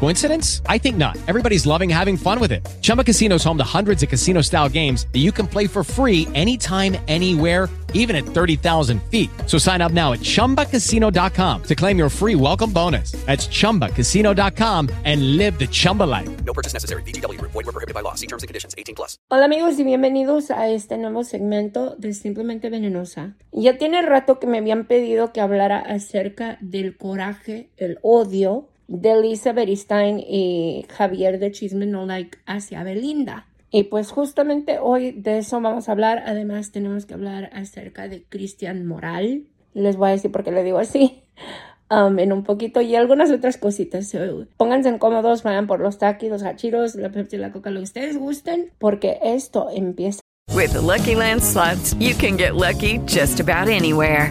Coincidence? I think not. Everybody's loving having fun with it. Chumba Casino is home to hundreds of casino style games that you can play for free anytime, anywhere, even at 30,000 feet. So sign up now at chumbacasino.com to claim your free welcome bonus. That's chumbacasino.com and live the Chumba life. No purchase necessary. VGW Group. Void were prohibited by law. See terms and conditions. 18 plus. Hola amigos y bienvenidos a este nuevo segmento de Simplemente Venenosa. Ya tiene rato que me habían pedido que hablara acerca del coraje, el odio de Lisa Beristain y Javier de Chisme No Like hacia Belinda. Y pues justamente hoy de eso vamos a hablar. Además tenemos que hablar acerca de Cristian Moral. Les voy a decir por qué le digo así. um, en un poquito y algunas otras cositas. Pónganse cómodos, vayan por los taquis, los hachiros, la Pepsi, la Coca, lo que ustedes gusten, porque esto empieza. With Lucky Land slots, you can get lucky just about anywhere.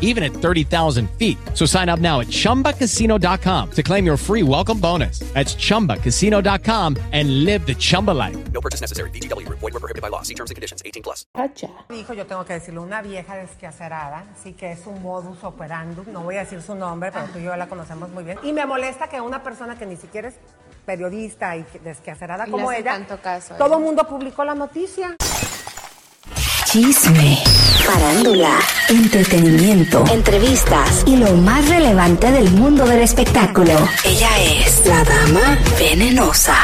even at 30,000 feet. So sign up now at ChumbaCasino.com to claim your free welcome bonus. That's ChumbaCasino.com and live the Chumba life. No purchase necessary. VGW Group. Void were prohibited by law. See terms and conditions. 18 plus. Hacha. Dijo, yo tengo que decirlo, una vieja desquacerada, sí que es un modus operandum, no voy a decir su nombre, pero tú y yo la conocemos muy bien. Y me molesta que una persona que ni siquiera es periodista y desquacerada Y como ella, tanto caso todo el mundo publicó la noticia. Chisme, farándula, entretenimiento, entrevistas y lo más relevante del mundo del espectáculo. Ella es la dama venenosa.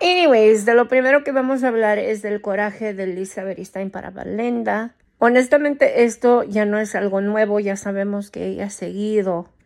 Anyways, de lo primero que vamos a hablar es del coraje de Lisa Beristain para Valenda. Honestamente, esto ya no es algo nuevo, ya sabemos que ella ha seguido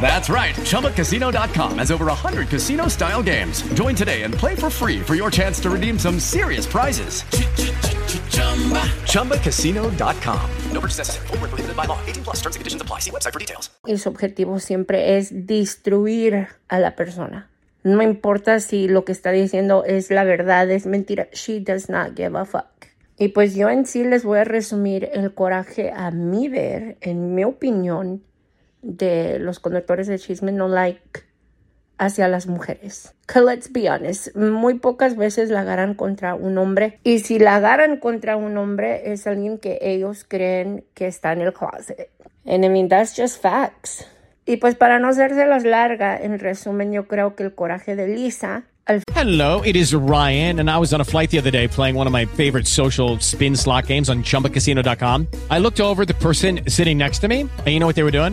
That's right. ChumbaCasino.com has over 100 casino style games. Join today and play for free for your chance to redeem some serious prizes. ChumbaCasino.com. No purchase necessary. Void where prohibited by law. 18 plus terms and conditions apply. See website for details. Y su objetivo siempre es destruir a la persona. No importa si lo que está diciendo es la verdad, es mentira. She does not give a fuck. Y pues yo en sí les voy a resumir el coraje a mi ver, en mi opinión, de los conductores de chisme no like hacia las mujeres. Que let's be honest, muy pocas veces la agarran contra un hombre. Y si la agarran contra un hombre, es alguien que ellos creen que está en el closet. And I mean, that's just facts. Y pues para no hacerse las larga, en resumen, yo creo que el coraje de Lisa Hello, it is Ryan, and I was on a flight the other day playing one of my favorite social spin slot games on chumbacasino.com. I looked over the person sitting next to me, and you know what they were doing?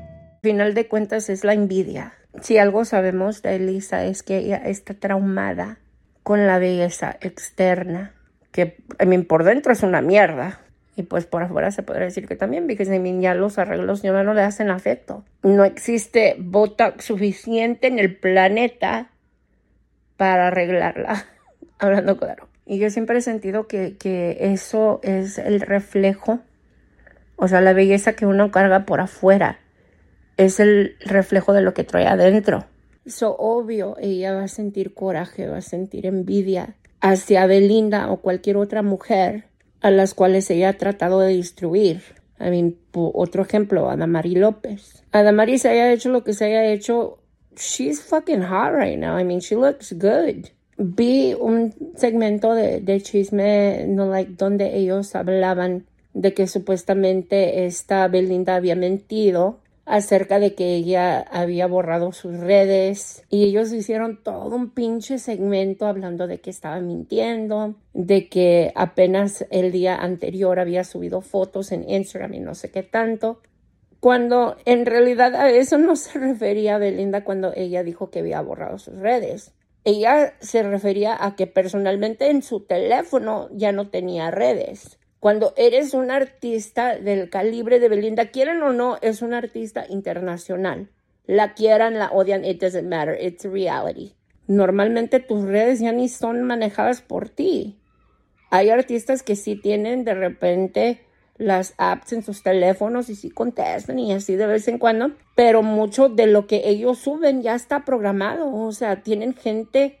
Final de cuentas es la envidia. Si algo sabemos de Elisa es que ella está traumada con la belleza externa, que I mean, por dentro es una mierda. Y pues por afuera se podría decir que también, porque I mean, ya los arreglos ya no le hacen afecto. No existe Botox suficiente en el planeta para arreglarla, hablando claro. Y yo siempre he sentido que, que eso es el reflejo, o sea, la belleza que uno carga por afuera es el reflejo de lo que trae adentro. So, obvio, ella va a sentir coraje, va a sentir envidia hacia Belinda o cualquier otra mujer a las cuales ella ha tratado de destruir. I mean, otro ejemplo, Adamari López. Adamari se haya hecho lo que se haya hecho, she's fucking hot right now. I mean, she looks good. Vi un segmento de, de chisme, no like, donde ellos hablaban de que supuestamente esta Belinda había mentido acerca de que ella había borrado sus redes y ellos hicieron todo un pinche segmento hablando de que estaba mintiendo, de que apenas el día anterior había subido fotos en Instagram y no sé qué tanto. Cuando en realidad a eso no se refería Belinda cuando ella dijo que había borrado sus redes. Ella se refería a que personalmente en su teléfono ya no tenía redes. Cuando eres un artista del calibre de Belinda, quieran o no, es un artista internacional. La quieran, la odian, it doesn't matter, it's reality. Normalmente tus redes ya ni son manejadas por ti. Hay artistas que sí tienen de repente las apps en sus teléfonos y sí contestan y así de vez en cuando, pero mucho de lo que ellos suben ya está programado, o sea, tienen gente,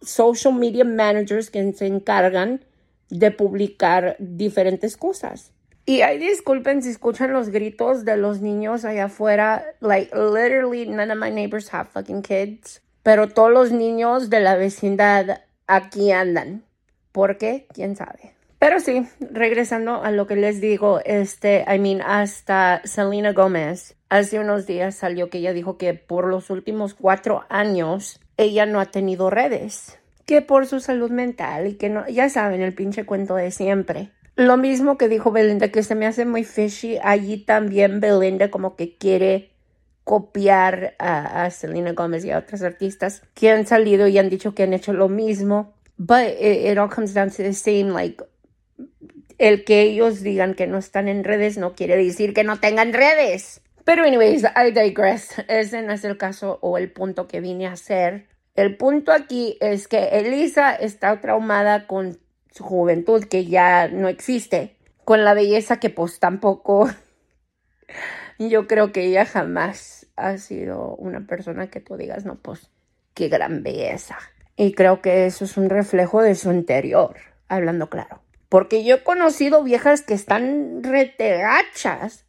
social media managers que se encargan de publicar diferentes cosas. Y ay, disculpen si escuchan los gritos de los niños allá afuera. Like, literally, none of my neighbors have fucking kids. Pero todos los niños de la vecindad aquí andan. ¿Por qué? ¿Quién sabe? Pero sí, regresando a lo que les digo, este, I mean, hasta Selena Gómez hace unos días salió que ella dijo que por los últimos cuatro años ella no ha tenido redes que por su salud mental y que no, ya saben, el pinche cuento de siempre. Lo mismo que dijo Belinda, que se me hace muy fishy. Allí también Belinda como que quiere copiar a, a Selena Gomez y a otras artistas que han salido y han dicho que han hecho lo mismo. But it, it all comes down to the same, like, El que ellos digan que no están en redes no quiere decir que no tengan redes. Pero anyways, I digress. Ese no es el caso o el punto que vine a hacer. El punto aquí es que Elisa está traumada con su juventud que ya no existe, con la belleza que pues tampoco yo creo que ella jamás ha sido una persona que tú digas, no, pues qué gran belleza. Y creo que eso es un reflejo de su interior, hablando claro. Porque yo he conocido viejas que están retegachas,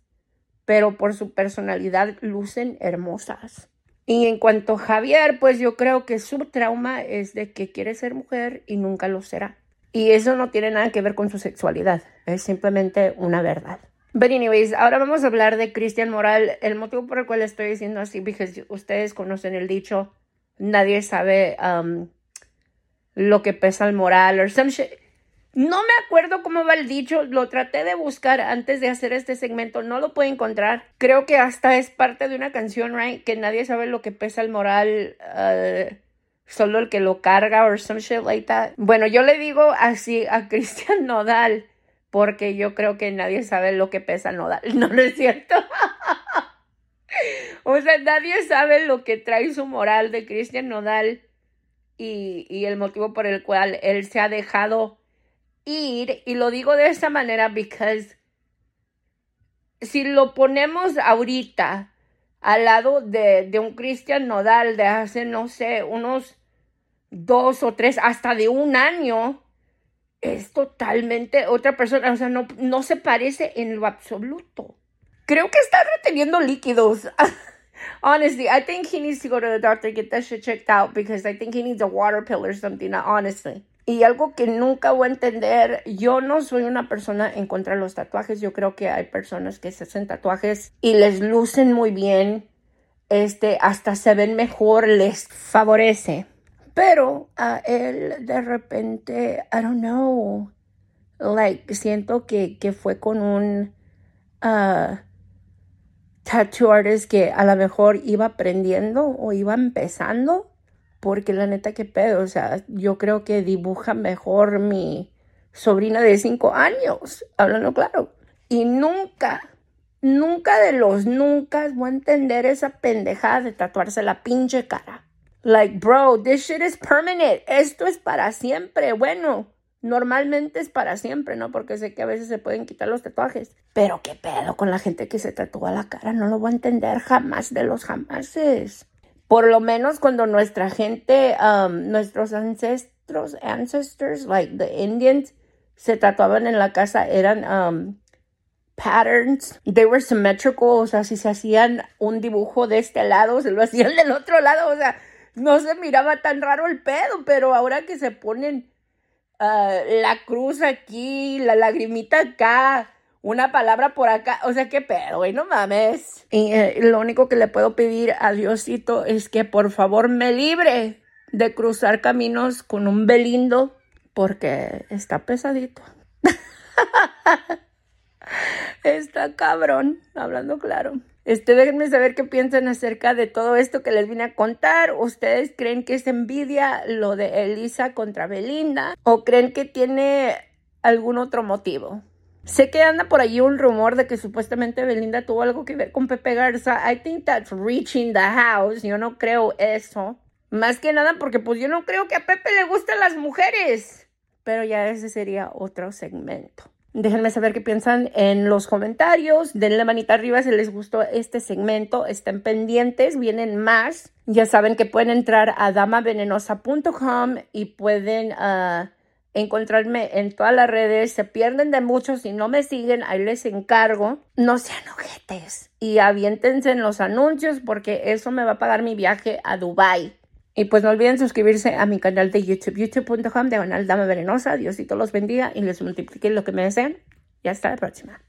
pero por su personalidad lucen hermosas. Y en cuanto a Javier, pues yo creo que su trauma es de que quiere ser mujer y nunca lo será. Y eso no tiene nada que ver con su sexualidad, es simplemente una verdad. But anyways, ahora vamos a hablar de Cristian Moral. El motivo por el cual estoy diciendo así, porque ustedes conocen el dicho, nadie sabe um, lo que pesa el moral o some shit. No me acuerdo cómo va el dicho, lo traté de buscar antes de hacer este segmento, no lo puedo encontrar. Creo que hasta es parte de una canción, right? Que nadie sabe lo que pesa el moral, uh, solo el que lo carga o some shit like that. Bueno, yo le digo así a Cristian Nodal, porque yo creo que nadie sabe lo que pesa Nodal. No, no es cierto. o sea, nadie sabe lo que trae su moral de Cristian Nodal y, y el motivo por el cual él se ha dejado ir, y lo digo de esta manera because si lo ponemos ahorita al lado de, de un Cristian Nodal de hace, no sé, unos dos o tres, hasta de un año, es totalmente otra persona, o sea, no, no se parece en lo absoluto. Creo que está reteniendo líquidos. honestly, I think he needs to go to the doctor get that shit checked out because I think he needs a water pill or something, honestly. Y algo que nunca voy a entender, yo no soy una persona en contra de los tatuajes, yo creo que hay personas que se hacen tatuajes y les lucen muy bien, este, hasta se ven mejor, les favorece. Pero a él de repente, I don't know, like, siento que, que fue con un uh, tattoo artist que a lo mejor iba aprendiendo o iba empezando porque la neta, qué pedo. O sea, yo creo que dibuja mejor mi sobrina de cinco años, hablando claro. Y nunca, nunca de los nunca voy a entender esa pendejada de tatuarse la pinche cara. Like, bro, this shit is permanent. Esto es para siempre. Bueno, normalmente es para siempre, ¿no? Porque sé que a veces se pueden quitar los tatuajes. Pero qué pedo con la gente que se tatúa la cara. No lo voy a entender jamás de los jamases por lo menos cuando nuestra gente, um, nuestros ancestros, ancestors, like the Indians, se tatuaban en la casa, eran um, patterns, they were symmetrical, o sea, si se hacían un dibujo de este lado, se lo hacían del otro lado, o sea, no se miraba tan raro el pedo, pero ahora que se ponen uh, la cruz aquí, la lagrimita acá, una palabra por acá. O sea, qué pedo, güey, no mames. Y eh, lo único que le puedo pedir a Diosito es que por favor me libre de cruzar caminos con un belindo porque está pesadito. está cabrón, hablando claro. Este, déjenme saber qué piensan acerca de todo esto que les vine a contar. ¿Ustedes creen que es envidia lo de Elisa contra Belinda? ¿O creen que tiene algún otro motivo? Sé que anda por allí un rumor de que supuestamente Belinda tuvo algo que ver con Pepe Garza. I think that's reaching the house. Yo no creo eso. Más que nada porque pues yo no creo que a Pepe le gusten las mujeres. Pero ya ese sería otro segmento. Déjenme saber qué piensan en los comentarios. Denle manita arriba si les gustó este segmento. Estén pendientes, vienen más. Ya saben que pueden entrar a damavenenosa.com y pueden... Uh, encontrarme en todas las redes. Se pierden de mucho si no me siguen, ahí les encargo. No sean ojetes y aviéntense en los anuncios porque eso me va a pagar mi viaje a Dubai. Y pues no olviden suscribirse a mi canal de YouTube, youtube.com, diagonal dama venenosa. Diosito los bendiga y les multiplique lo que me desean. Y hasta la próxima.